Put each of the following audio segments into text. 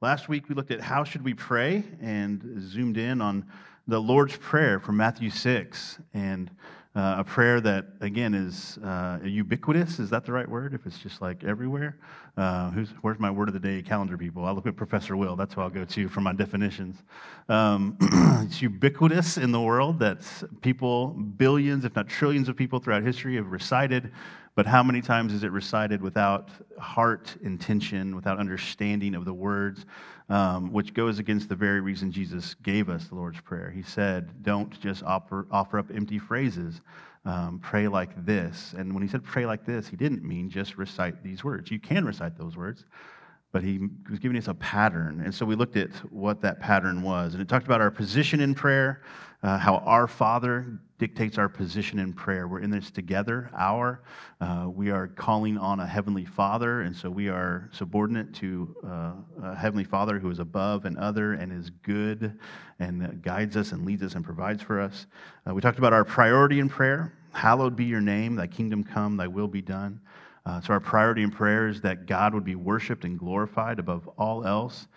Last week we looked at how should we pray and zoomed in on the Lord's Prayer from Matthew 6 and uh, a prayer that, again, is uh, ubiquitous. Is that the right word? If it's just like everywhere? Uh, where's my word of the day calendar, people? I'll look at Professor Will. That's who I'll go to for my definitions. Um, it's ubiquitous in the world that people, billions, if not trillions of people throughout history have recited. But how many times is it recited without heart intention, without understanding of the words, um, which goes against the very reason Jesus gave us the Lord's Prayer? He said, Don't just offer, offer up empty phrases. Um, pray like this. And when he said pray like this, he didn't mean just recite these words. You can recite those words, but he was giving us a pattern. And so we looked at what that pattern was. And it talked about our position in prayer, uh, how our Father dictates our position in prayer. We're in this together. Our, uh, we are calling on a heavenly Father, and so we are subordinate to uh, a heavenly Father who is above and other and is good and guides us and leads us and provides for us. Uh, we talked about our priority in prayer. Hallowed be your name, thy kingdom come, thy will be done. Uh, so, our priority in prayer is that God would be worshiped and glorified above all else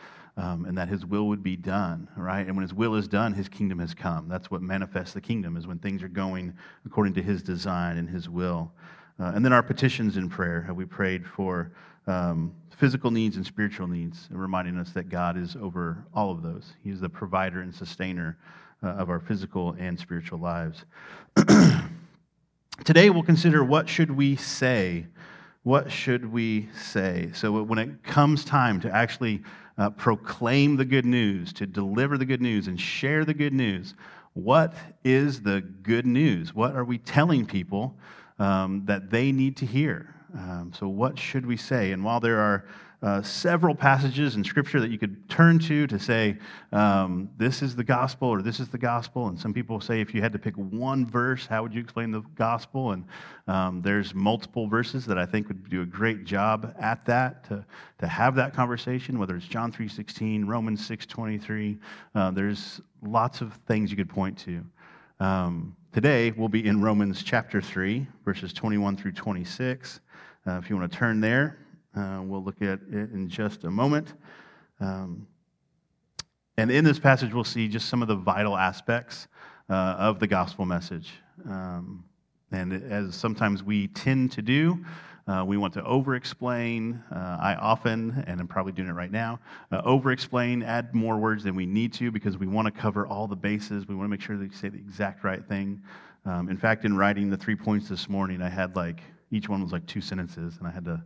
um, and that his will would be done, right? And when his will is done, his kingdom has come. That's what manifests the kingdom, is when things are going according to his design and his will. Uh, and then our petitions in prayer, have we prayed for um, physical needs and spiritual needs, and reminding us that God is over all of those. He's the provider and sustainer uh, of our physical and spiritual lives. Today, we'll consider what should we say what should we say? So, when it comes time to actually uh, proclaim the good news, to deliver the good news, and share the good news. What is the good news? What are we telling people um, that they need to hear? Um, so, what should we say? And while there are uh, several passages in Scripture that you could turn to to say, um, this is the gospel or this is the gospel. And some people say if you had to pick one verse, how would you explain the gospel? And um, there's multiple verses that I think would do a great job at that, to, to have that conversation, whether it's John 3.16, Romans 6.23. Uh, there's lots of things you could point to. Um, today, we'll be in Romans chapter 3, verses 21 through 26. Uh, if you want to turn there, uh, we'll look at it in just a moment. Um, and in this passage, we'll see just some of the vital aspects uh, of the gospel message. Um, and as sometimes we tend to do, uh, we want to over explain. Uh, I often, and I'm probably doing it right now, uh, over explain, add more words than we need to because we want to cover all the bases. We want to make sure that we say the exact right thing. Um, in fact, in writing the three points this morning, I had like, each one was like two sentences, and I had to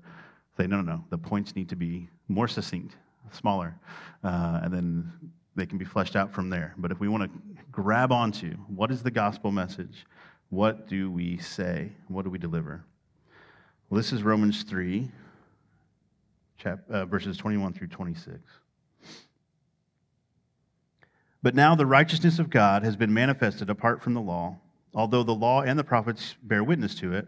say, no, no, no, the points need to be more succinct, smaller, uh, and then they can be fleshed out from there. But if we want to grab onto what is the gospel message, what do we say? What do we deliver? Well, this is Romans 3, chap, uh, verses 21 through 26. But now the righteousness of God has been manifested apart from the law, although the law and the prophets bear witness to it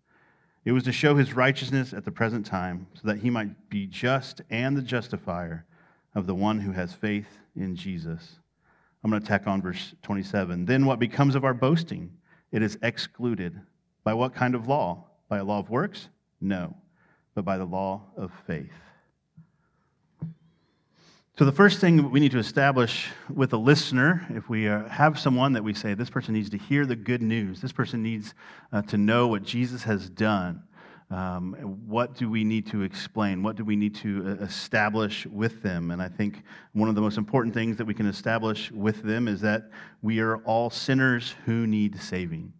It was to show his righteousness at the present time, so that he might be just and the justifier of the one who has faith in Jesus. I'm going to tack on verse 27. Then what becomes of our boasting? It is excluded. By what kind of law? By a law of works? No, but by the law of faith. So, the first thing we need to establish with a listener, if we uh, have someone that we say, this person needs to hear the good news, this person needs uh, to know what Jesus has done, um, what do we need to explain? What do we need to uh, establish with them? And I think one of the most important things that we can establish with them is that we are all sinners who need saving.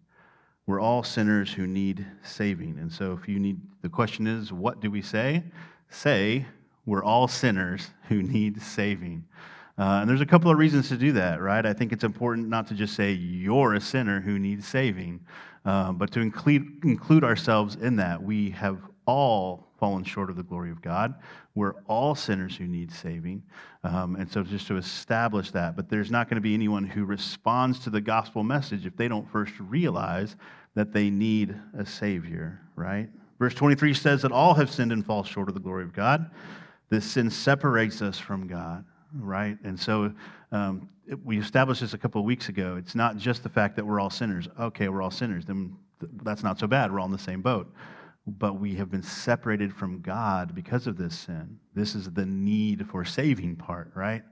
We're all sinners who need saving. And so, if you need, the question is, what do we say? Say, we're all sinners who need saving. Uh, and there's a couple of reasons to do that, right? I think it's important not to just say you're a sinner who needs saving, uh, but to include, include ourselves in that. We have all fallen short of the glory of God. We're all sinners who need saving. Um, and so, just to establish that, but there's not going to be anyone who responds to the gospel message if they don't first realize that they need a Savior, right? Verse 23 says that all have sinned and fall short of the glory of God. This sin separates us from God, right? And so, um, we established this a couple of weeks ago. It's not just the fact that we're all sinners. Okay, we're all sinners. Then that's not so bad. We're all in the same boat but we have been separated from God because of this sin. This is the need for saving part, right?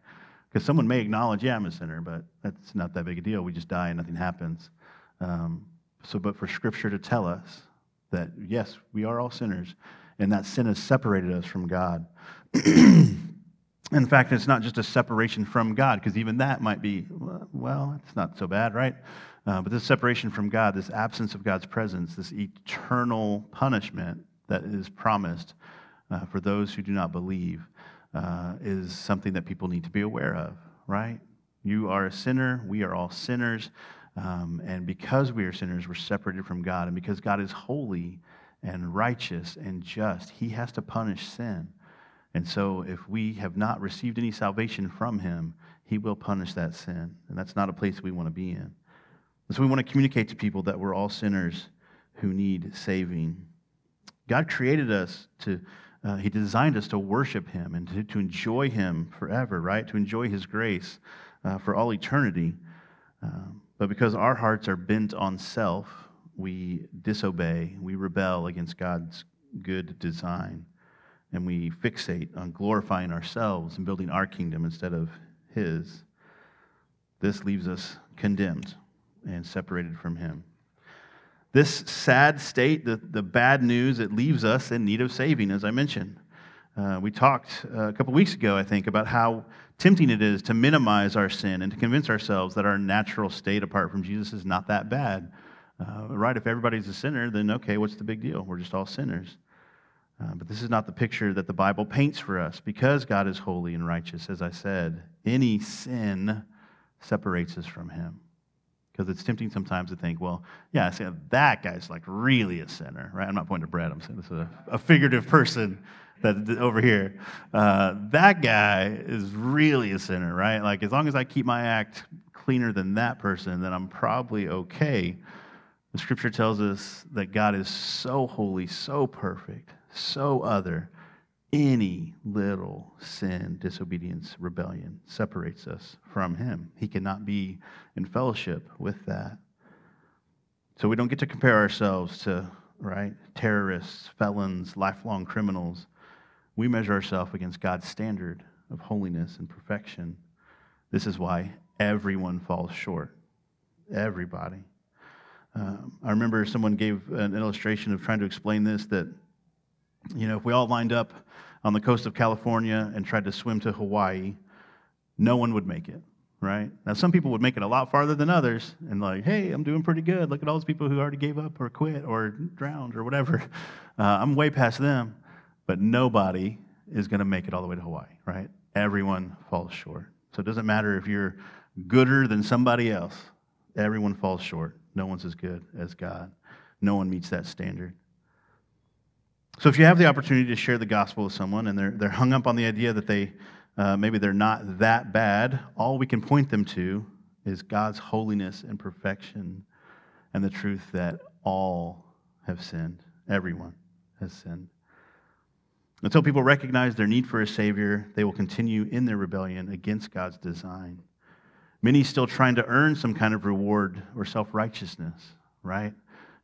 Because someone may acknowledge, yeah, I'm a sinner, but that's not that big a deal. We just die and nothing happens. Um, so, but for Scripture to tell us that, yes, we are all sinners, and that sin has separated us from God. In fact, it's not just a separation from God, because even that might be, well, it's not so bad, right? Uh, but this separation from God, this absence of God's presence, this eternal punishment that is promised uh, for those who do not believe, uh, is something that people need to be aware of, right? You are a sinner. We are all sinners. Um, and because we are sinners, we're separated from God. And because God is holy and righteous and just, He has to punish sin. And so, if we have not received any salvation from Him, He will punish that sin. And that's not a place we want to be in. And so, we want to communicate to people that we're all sinners who need saving. God created us to, uh, He designed us to worship Him and to, to enjoy Him forever, right? To enjoy His grace uh, for all eternity. Um, but because our hearts are bent on self, we disobey, we rebel against God's good design and we fixate on glorifying ourselves and building our kingdom instead of His, this leaves us condemned and separated from Him. This sad state, the, the bad news, it leaves us in need of saving, as I mentioned. Uh, we talked uh, a couple weeks ago, I think, about how tempting it is to minimize our sin and to convince ourselves that our natural state apart from Jesus is not that bad. Uh, right? If everybody's a sinner, then okay, what's the big deal? We're just all sinners. Uh, but this is not the picture that the Bible paints for us. Because God is holy and righteous, as I said, any sin separates us from Him. Because it's tempting sometimes to think, well, yeah, say that guy's like really a sinner, right? I'm not pointing to Brad. I'm saying this is a, a figurative person that over here. Uh, that guy is really a sinner, right? Like as long as I keep my act cleaner than that person, then I'm probably okay. The Scripture tells us that God is so holy, so perfect, so other, any little sin, disobedience, rebellion separates us from Him. He cannot be in fellowship with that. So we don't get to compare ourselves to, right, terrorists, felons, lifelong criminals. We measure ourselves against God's standard of holiness and perfection. This is why everyone falls short. Everybody. Um, I remember someone gave an illustration of trying to explain this that you know, if we all lined up on the coast of California and tried to swim to Hawaii, no one would make it, right? Now, some people would make it a lot farther than others and, like, hey, I'm doing pretty good. Look at all those people who already gave up or quit or drowned or whatever. Uh, I'm way past them. But nobody is going to make it all the way to Hawaii, right? Everyone falls short. So it doesn't matter if you're gooder than somebody else, everyone falls short. No one's as good as God. No one meets that standard. So if you have the opportunity to share the gospel with someone and they're, they're hung up on the idea that they uh, maybe they're not that bad, all we can point them to is God's holiness and perfection and the truth that all have sinned. Everyone has sinned. Until people recognize their need for a Savior, they will continue in their rebellion against God's design. Many still trying to earn some kind of reward or self righteousness, right?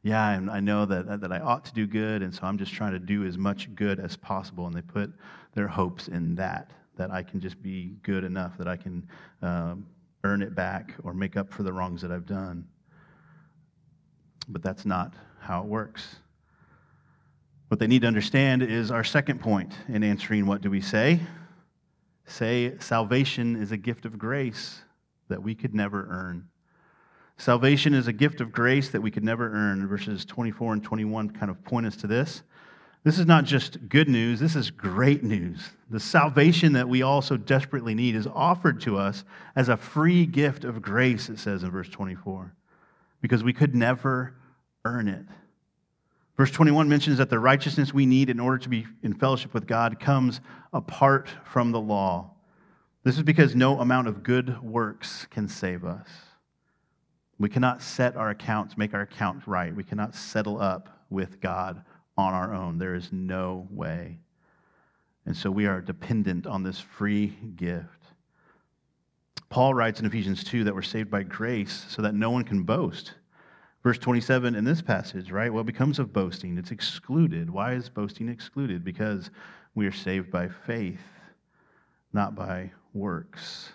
yeah, I know that, that I ought to do good, and so I'm just trying to do as much good as possible. And they put their hopes in that, that I can just be good enough, that I can um, earn it back or make up for the wrongs that I've done. But that's not how it works. What they need to understand is our second point in answering what do we say? Say salvation is a gift of grace that we could never earn. Salvation is a gift of grace that we could never earn. Verses 24 and 21 kind of point us to this. This is not just good news, this is great news. The salvation that we all so desperately need is offered to us as a free gift of grace, it says in verse 24, because we could never earn it. Verse 21 mentions that the righteousness we need in order to be in fellowship with God comes apart from the law. This is because no amount of good works can save us. We cannot set our accounts, make our accounts right. We cannot settle up with God on our own. There is no way. And so we are dependent on this free gift. Paul writes in Ephesians 2 that we're saved by grace so that no one can boast. Verse 27 in this passage, right? What becomes of boasting? It's excluded. Why is boasting excluded? Because we are saved by faith, not by works.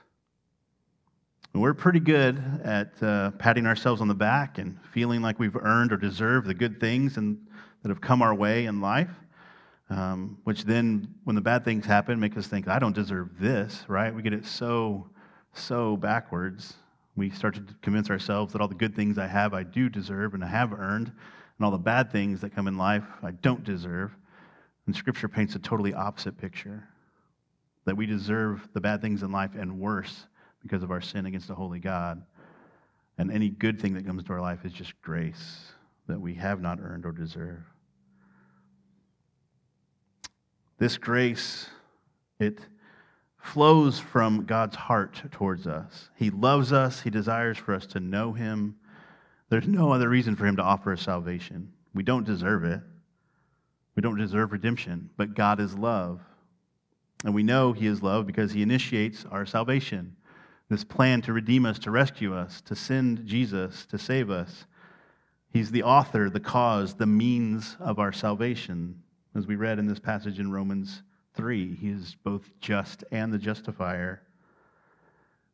We're pretty good at uh, patting ourselves on the back and feeling like we've earned or deserved the good things and, that have come our way in life, um, which then, when the bad things happen, make us think, I don't deserve this, right? We get it so, so backwards. We start to convince ourselves that all the good things I have, I do deserve and I have earned, and all the bad things that come in life, I don't deserve. And Scripture paints a totally opposite picture that we deserve the bad things in life and worse because of our sin against the holy God. And any good thing that comes to our life is just grace that we have not earned or deserve. This grace, it flows from God's heart towards us. He loves us, He desires for us to know Him. There's no other reason for Him to offer us salvation. We don't deserve it, we don't deserve redemption, but God is love. And we know He is love because He initiates our salvation. This plan to redeem us, to rescue us, to send Jesus to save us. He's the author, the cause, the means of our salvation. As we read in this passage in Romans 3, He is both just and the justifier.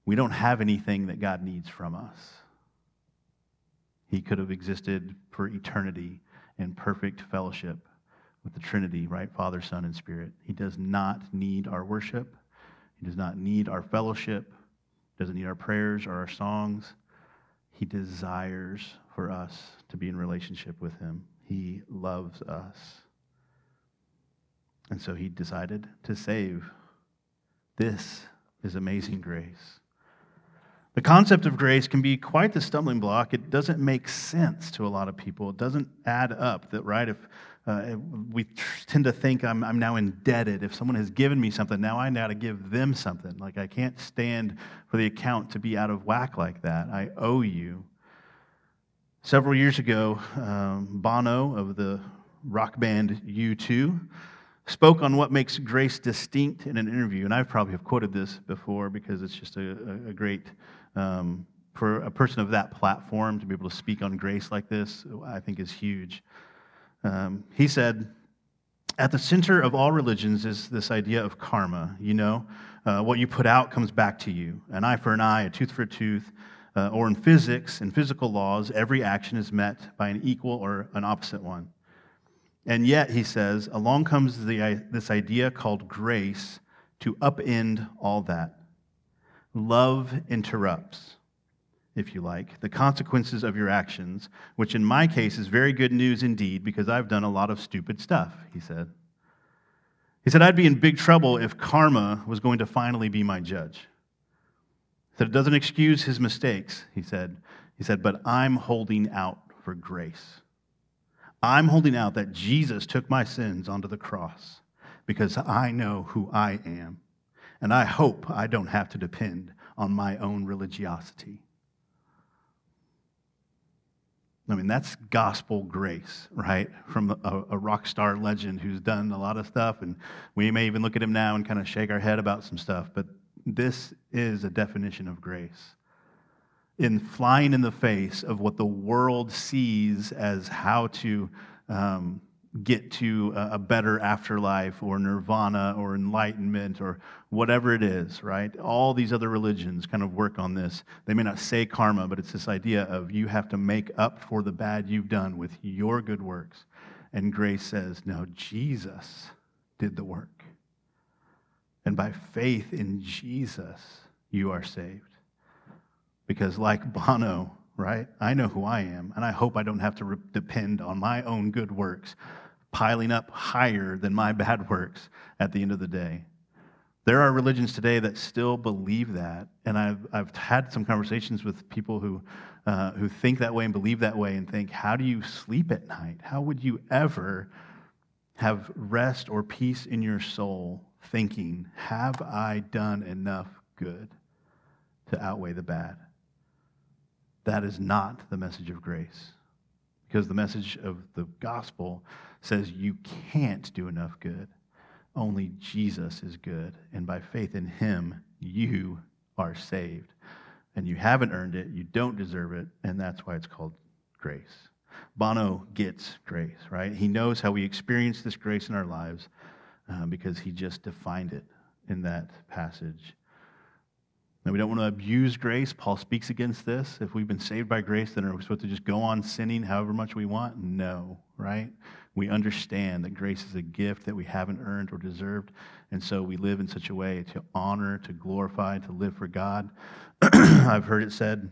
We don't have anything that God needs from us. He could have existed for eternity in perfect fellowship with the Trinity, right? Father, Son, and Spirit. He does not need our worship. He does not need our fellowship. He doesn't need our prayers or our songs. He desires for us to be in relationship with Him. He loves us. And so He decided to save. This is amazing grace. The concept of grace can be quite the stumbling block. It doesn't make sense to a lot of people. It doesn't add up that, right? If uh, we tend to think I'm, I'm now indebted. If someone has given me something, now I know to give them something. Like I can't stand for the account to be out of whack like that. I owe you. Several years ago, um, Bono of the rock band U2 spoke on what makes grace distinct in an interview. And I probably have quoted this before because it's just a, a great um, for a person of that platform to be able to speak on grace like this, I think is huge. Um, he said, At the center of all religions is this idea of karma. You know, uh, what you put out comes back to you an eye for an eye, a tooth for a tooth. Uh, or in physics in physical laws, every action is met by an equal or an opposite one. And yet, he says, along comes the, this idea called grace to upend all that. Love interrupts, if you like, the consequences of your actions, which in my case is very good news indeed because I've done a lot of stupid stuff, he said. He said, I'd be in big trouble if karma was going to finally be my judge. He said, it doesn't excuse his mistakes, he said. He said, but I'm holding out for grace. I'm holding out that Jesus took my sins onto the cross because I know who I am and I hope I don't have to depend on my own religiosity. I mean, that's gospel grace, right? From a, a, rock star legend who's done a lot of stuff. And we may even look at him now and kind of shake our head about some stuff. But this is a definition of grace. In flying in the face of what the world sees as how to um, get to a better afterlife or nirvana or enlightenment or whatever it is, right? All these other religions kind of work on this. They may not say karma, but it's this idea of you have to make up for the bad you've done with your good works. And grace says, no, Jesus did the work. And by faith in Jesus, you are saved. Because, like Bono, right? I know who I am, and I hope I don't have to re- depend on my own good works piling up higher than my bad works at the end of the day. There are religions today that still believe that. And I've, I've had some conversations with people who, uh, who think that way and believe that way and think, how do you sleep at night? How would you ever have rest or peace in your soul thinking, have I done enough good to outweigh the bad? That is not the message of grace. Because the message of the gospel says you can't do enough good. Only Jesus is good. And by faith in him, you are saved. And you haven't earned it, you don't deserve it, and that's why it's called grace. Bono gets grace, right? He knows how we experience this grace in our lives uh, because he just defined it in that passage. Now, we don't want to abuse grace. Paul speaks against this. If we've been saved by grace, then are we supposed to just go on sinning however much we want? No, right? We understand that grace is a gift that we haven't earned or deserved. And so we live in such a way to honor, to glorify, to live for God. I've heard it said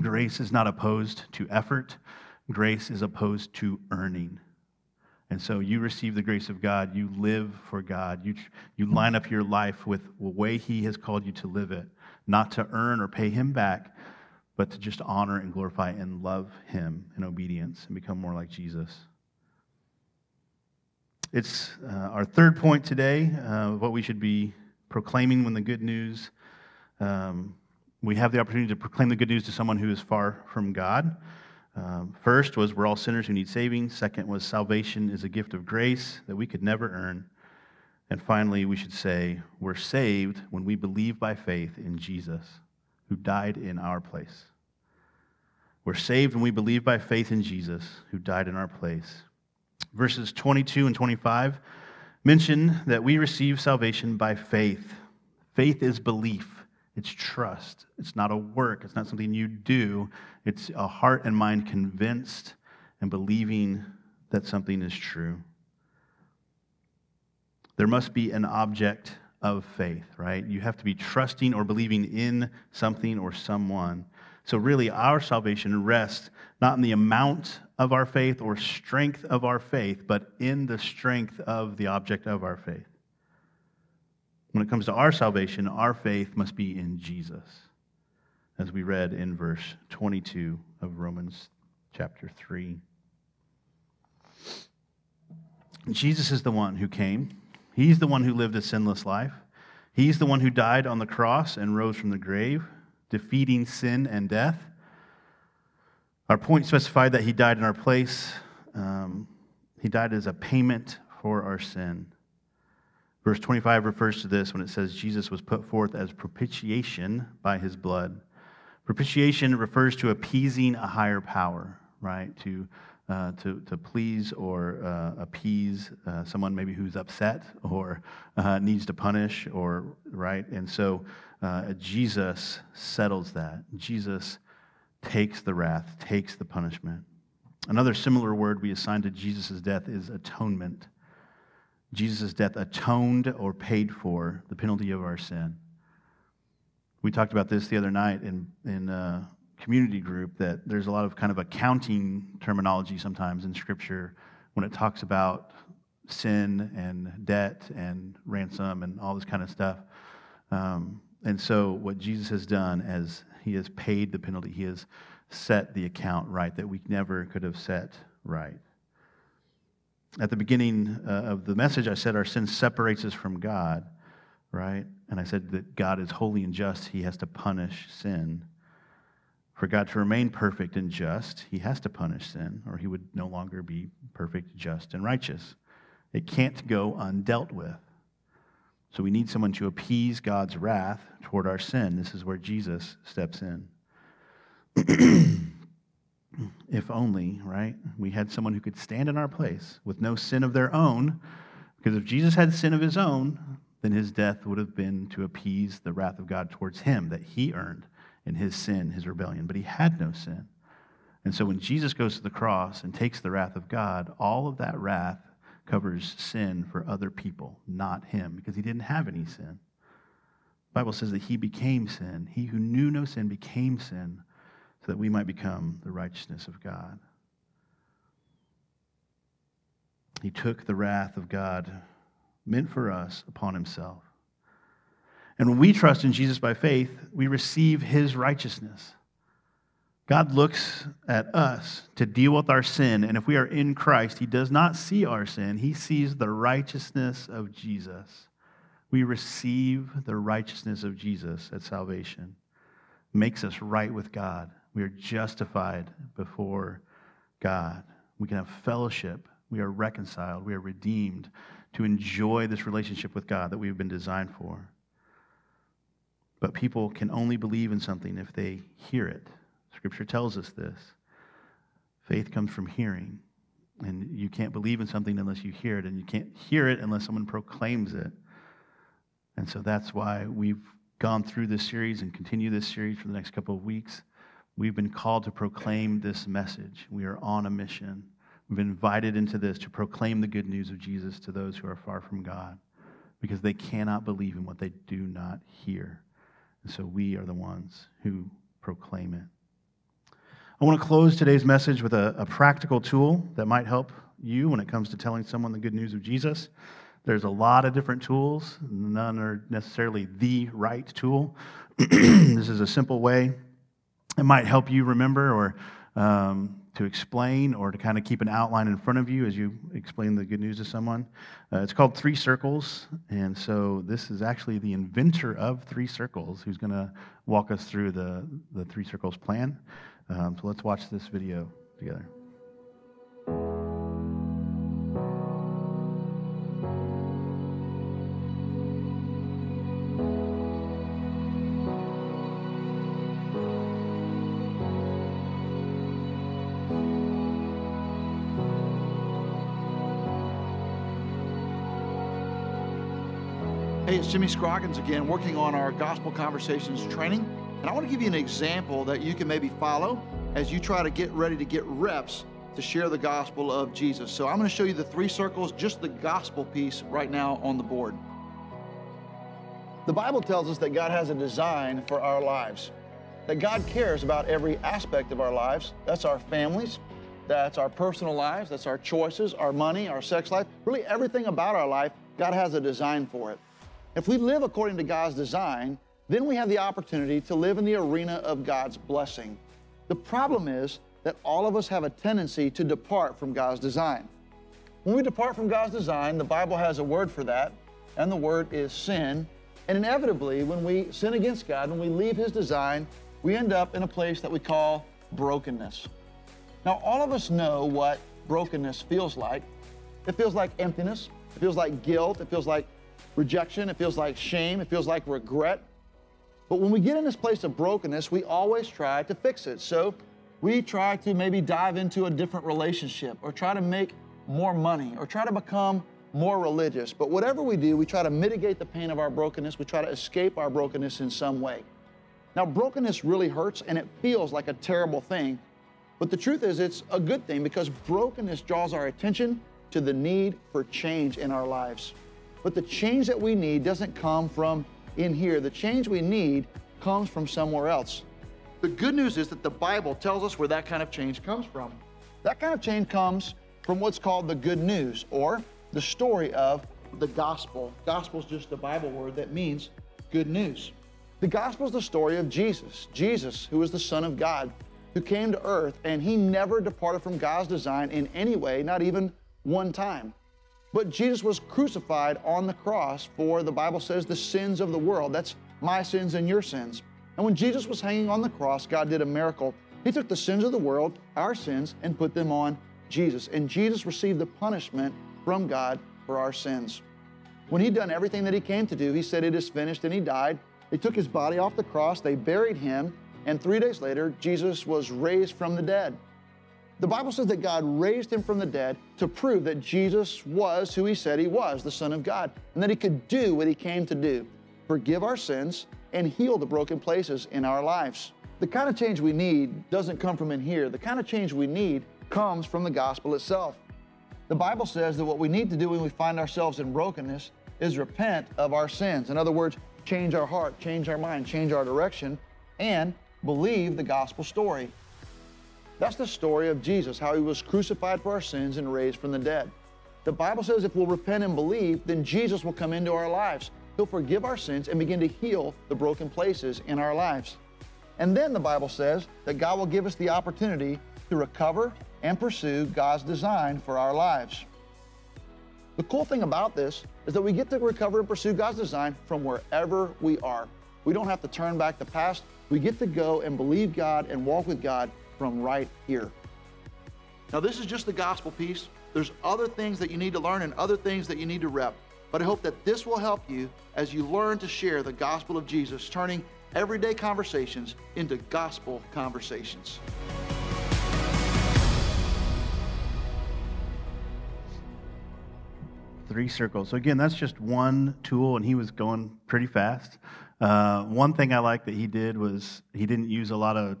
grace is not opposed to effort, grace is opposed to earning. And so you receive the grace of God, you live for God, you, you line up your life with the way He has called you to live it, not to earn or pay Him back, but to just honor and glorify and love Him in obedience and become more like Jesus. It's uh, our third point today uh, what we should be proclaiming when the good news. Um, we have the opportunity to proclaim the good news to someone who is far from God. Um, first was we're all sinners who need saving. Second was salvation is a gift of grace that we could never earn. And finally, we should say we're saved when we believe by faith in Jesus, who died in our place. We're saved when we believe by faith in Jesus, who died in our place verses 22 and 25 mention that we receive salvation by faith. Faith is belief, it's trust. It's not a work, it's not something you do. It's a heart and mind convinced and believing that something is true. There must be an object of faith, right? You have to be trusting or believing in something or someone. So, really, our salvation rests not in the amount of our faith or strength of our faith, but in the strength of the object of our faith. When it comes to our salvation, our faith must be in Jesus, as we read in verse 22 of Romans chapter 3. Jesus is the one who came. He's the one who lived a sinless life. He's the one who died on the cross and rose from the grave, defeating sin and death. Our point specified that he died in our place. Um, he died as a payment for our sin. Verse 25 refers to this when it says Jesus was put forth as propitiation by his blood. Propitiation refers to appeasing a higher power, right? To, uh, to, to please or uh, appease uh, someone maybe who's upset or uh, needs to punish, or, right? And so uh, Jesus settles that. Jesus takes the wrath, takes the punishment. Another similar word we assign to Jesus' death is atonement. Jesus' death atoned or paid for the penalty of our sin. We talked about this the other night in, in community group that there's a lot of kind of accounting terminology sometimes in Scripture when it talks about sin and debt and ransom and all this kind of stuff. Um, and so, what Jesus has done as he has paid the penalty. He has set the account right that we never could have set right. At the beginning uh, of the message, I said our sin separates us from God, right? And I said that God is holy and just. He has to punish sin. For God to remain perfect and just, he has to punish sin, or he would no longer be perfect, just, and righteous. It can't go undealt with. So we need someone to appease God's wrath toward our sin. This is where Jesus steps in. if only, right? We had someone who could stand in our place with no sin of their own. Because if Jesus had sin of his own, then his death would have been to appease the wrath of God towards him that he earned in his sin, his rebellion. But he had no sin. And so when Jesus goes to the cross and takes the wrath of God, all of that wrath covers sin for other people, not him, because he didn't have any sin. The Bible says that he became sin. He who knew no sin became sin so that we might become the righteousness of God. He took the wrath of God meant for us upon himself. And when we trust in Jesus by faith, we receive his righteousness. God looks at us to deal with our sin, and if we are in Christ, he does not see our sin, he sees the righteousness of Jesus. We receive the righteousness of Jesus at salvation. Makes us right with God. We are justified before God. We can have fellowship. We are reconciled. We are redeemed to enjoy this relationship with God that we've been designed for. But people can only believe in something if they hear it. Scripture tells us this. Faith comes from hearing. And you can't believe in something unless you hear it, and you can't hear it unless someone proclaims it. And so that's why we've gone through this series and continue this series for the next couple of weeks. We've been called to proclaim this message. We are on a mission. We've been invited into this to proclaim the good news of Jesus to those who are far from God because they cannot believe in what they do not hear. And so we are the ones who proclaim it. I want to close today's message with a, a, practical tool that might help you when it comes to telling someone the good news of Jesus. There's a lot of different tools, none are necessarily the right tool. this is a simple way. It might help you remember or um, to explain or to kind of keep an outline in front of you as you explain the good news to someone. Uh, it's called Three Circles. And so this is actually the inventor of Three Circles who's going to walk us through the, the Three Circles plan. Um, so let's watch this video together. It's Jimmy Scroggins again, working on our Gospel Conversations training. And I want to give you an example that you can maybe follow as you try to get ready to get reps to share the gospel of Jesus. So I'm going to show you the three circles, just the gospel piece right now on the board. The Bible tells us that God has a design for our lives, that God cares about every aspect of our lives. That's our families, that's our personal lives, that's our choices, our money, our sex life, really everything about our life. God has a design for it. If we live according to God's design, then we have the opportunity to live in the arena of God's blessing. The problem is that all of us have a tendency to depart from God's design. When we depart from God's design, the Bible has a word for that, and the word is sin. And inevitably, when we sin against God, when we leave His design, we end up in a place that we call brokenness. Now, all of us know what brokenness feels like. It feels like emptiness, it feels like guilt, it feels like rejection, it feels like shame, it feels like regret. But when we get in this place of brokenness, we always try to fix it. So we try to maybe dive into a different relationship or try to make more money or try to become more religious. But whatever we do, we try to mitigate the pain of our brokenness. We try to escape our brokenness in some way. Now, brokenness really hurts and it feels like a terrible thing. But the truth is, it's a good thing because brokenness draws our attention to the need for change in our lives. But the change that we need doesn't come from in here. The change we need comes from somewhere else. The good news is that the Bible tells us where that kind of change comes from. That kind of change comes from what's called the good news or the story of the gospel. Gospel is just a Bible word that means good news. The gospel is the story of Jesus. Jesus, who is the Son of God, who came to earth and he never departed from God's design in any way, not even one time. But Jesus was crucified on the cross for, the Bible says, the sins of the world. That's my sins and your sins. And when Jesus was hanging on the cross, God did a miracle. He took the sins of the world, our sins, and put them on Jesus. And Jesus received the punishment from God for our sins. When he'd done everything that he came to do, he said, It is finished, and he died. They took his body off the cross, they buried him, and three days later, Jesus was raised from the dead. The Bible says that God raised him from the dead to prove that Jesus was who he said he was, the Son of God, and that he could do what he came to do forgive our sins and heal the broken places in our lives. The kind of change we need doesn't come from in here. The kind of change we need comes from the gospel itself. The Bible says that what we need to do when we find ourselves in brokenness is repent of our sins. In other words, change our heart, change our mind, change our direction, and believe the gospel story. That's the story of Jesus, how he was crucified for our sins and raised from the dead. The Bible says if we'll repent and believe, then Jesus will come into our lives. He'll forgive our sins and begin to heal the broken places in our lives. And then the Bible says that God will give us the opportunity to recover and pursue God's design for our lives. The cool thing about this is that we get to recover and pursue God's design from wherever we are. We don't have to turn back the past. We get to go and believe God and walk with God from right here. Now, this is just the gospel piece. There's other things that you need to learn and other things that you need to rep. But I hope that this will help you as you learn to share the gospel of Jesus, turning everyday conversations into gospel conversations. Three circles. So, again, that's just one tool, and he was going pretty fast. Uh, one thing I like that he did was he didn't use a lot of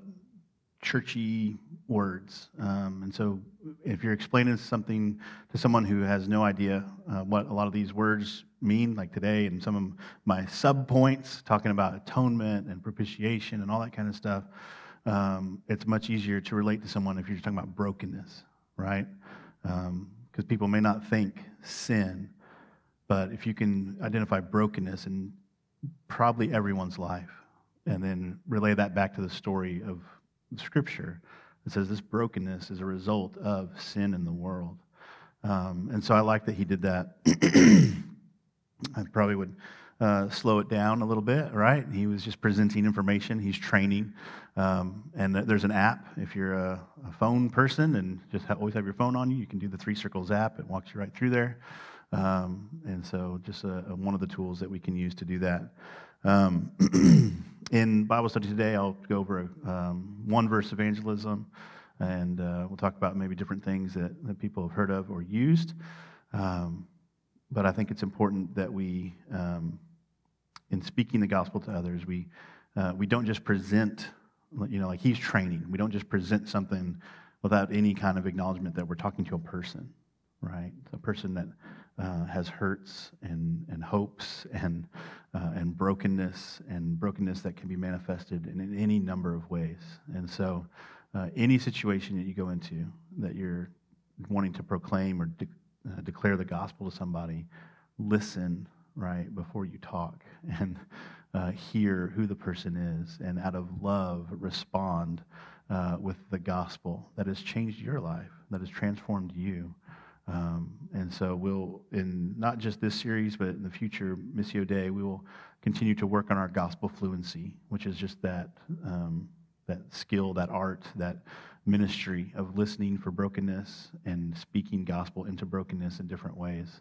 churchy words. Um, and so, if you're explaining something to someone who has no idea uh, what a lot of these words mean, like today, and some of my sub points talking about atonement and propitiation and all that kind of stuff, um, it's much easier to relate to someone if you're talking about brokenness, right? Because um, people may not think sin, but if you can identify brokenness in probably everyone's life, and then relay that back to the story of Scripture, that says this brokenness is a result of sin in the world. Um, and so I like that he did that. I probably would uh, slow it down a little bit, right? He was just presenting information, he's training. Um, and there's an app. If you're a, a phone person and just ha- always have your phone on you, you can do the Three Circles app. It walks you right through there. Um, and so, just a, a, one of the tools that we can use to do that. Um, in Bible study today, I'll go over um, one verse evangelism, and uh, we'll talk about maybe different things that, that people have heard of or used. Um, but I think it's important that we, um, in speaking the gospel to others, we, uh, we don't just present, you know, like he's training. We don't just present something without any kind of acknowledgement that we're talking to a person, right? A person that uh, has hurts and, and hopes and, uh, and brokenness and brokenness that can be manifested in, in any number of ways. And so, uh, any situation that you go into that you're wanting to proclaim or de- uh, declare the gospel to somebody, listen right before you talk and uh, hear who the person is, and out of love respond uh, with the gospel that has changed your life, that has transformed you. Um, and so we'll, in not just this series, but in the future Missio Dei, we will continue to work on our gospel fluency, which is just that, um, that skill, that art, that ministry of listening for brokenness and speaking gospel into brokenness in different ways.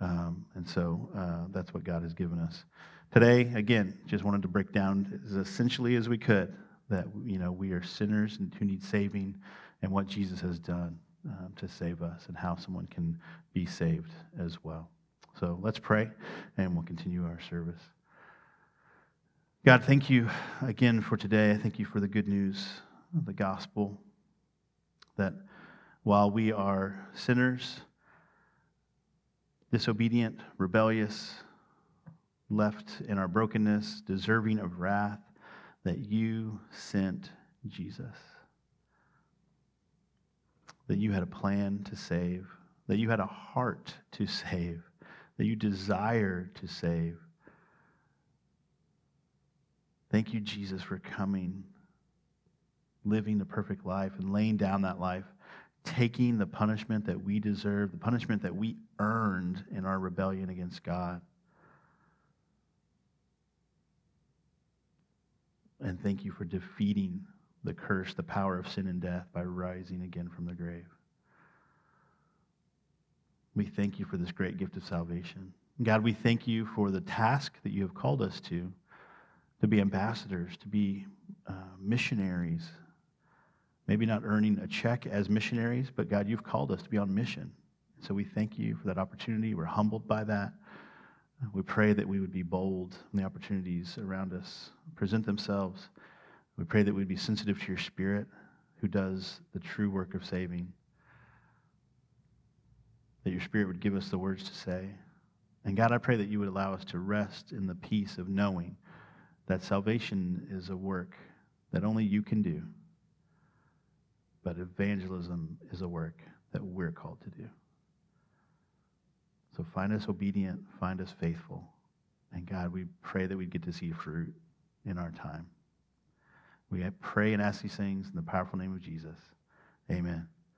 Um, and so uh, that's what God has given us. Today, again, just wanted to break down as essentially as we could that you know we are sinners and who need saving, and what Jesus has done um, to save us, and how someone can be saved as well. So let's pray, and we'll continue our service. God, thank you again for today. I thank you for the good news of the gospel that while we are sinners, disobedient, rebellious, left in our brokenness, deserving of wrath, that you sent Jesus. That you had a plan to save, that you had a heart to save, that you desire to save. Thank you, Jesus, for coming living the perfect life and laying down that life, taking the punishment that we deserve, the punishment that we earned in our rebellion against God. And thank you for defeating the curse, the power of sin and death by rising again from the grave. We thank you for this great gift of salvation. God, we thank you for the task that you have called us to, to be ambassadors, to be uh, missionaries maybe not earning a check as missionaries, but God, you've called us to be on mission. So we thank you for that opportunity. We're humbled by that. We pray that we would be bold when the opportunities around us present themselves. We pray that we'd be sensitive to your spirit who does the true work of saving. That your spirit would give us the words to say. And God, I pray that you would allow us to rest in the peace of knowing that salvation is a work that only you can do but evangelism is a work that we're called to do. So find us obedient, find us faithful. And God, we pray that we get to see fruit in our time. We pray and ask these things in the powerful name of Jesus. Amen.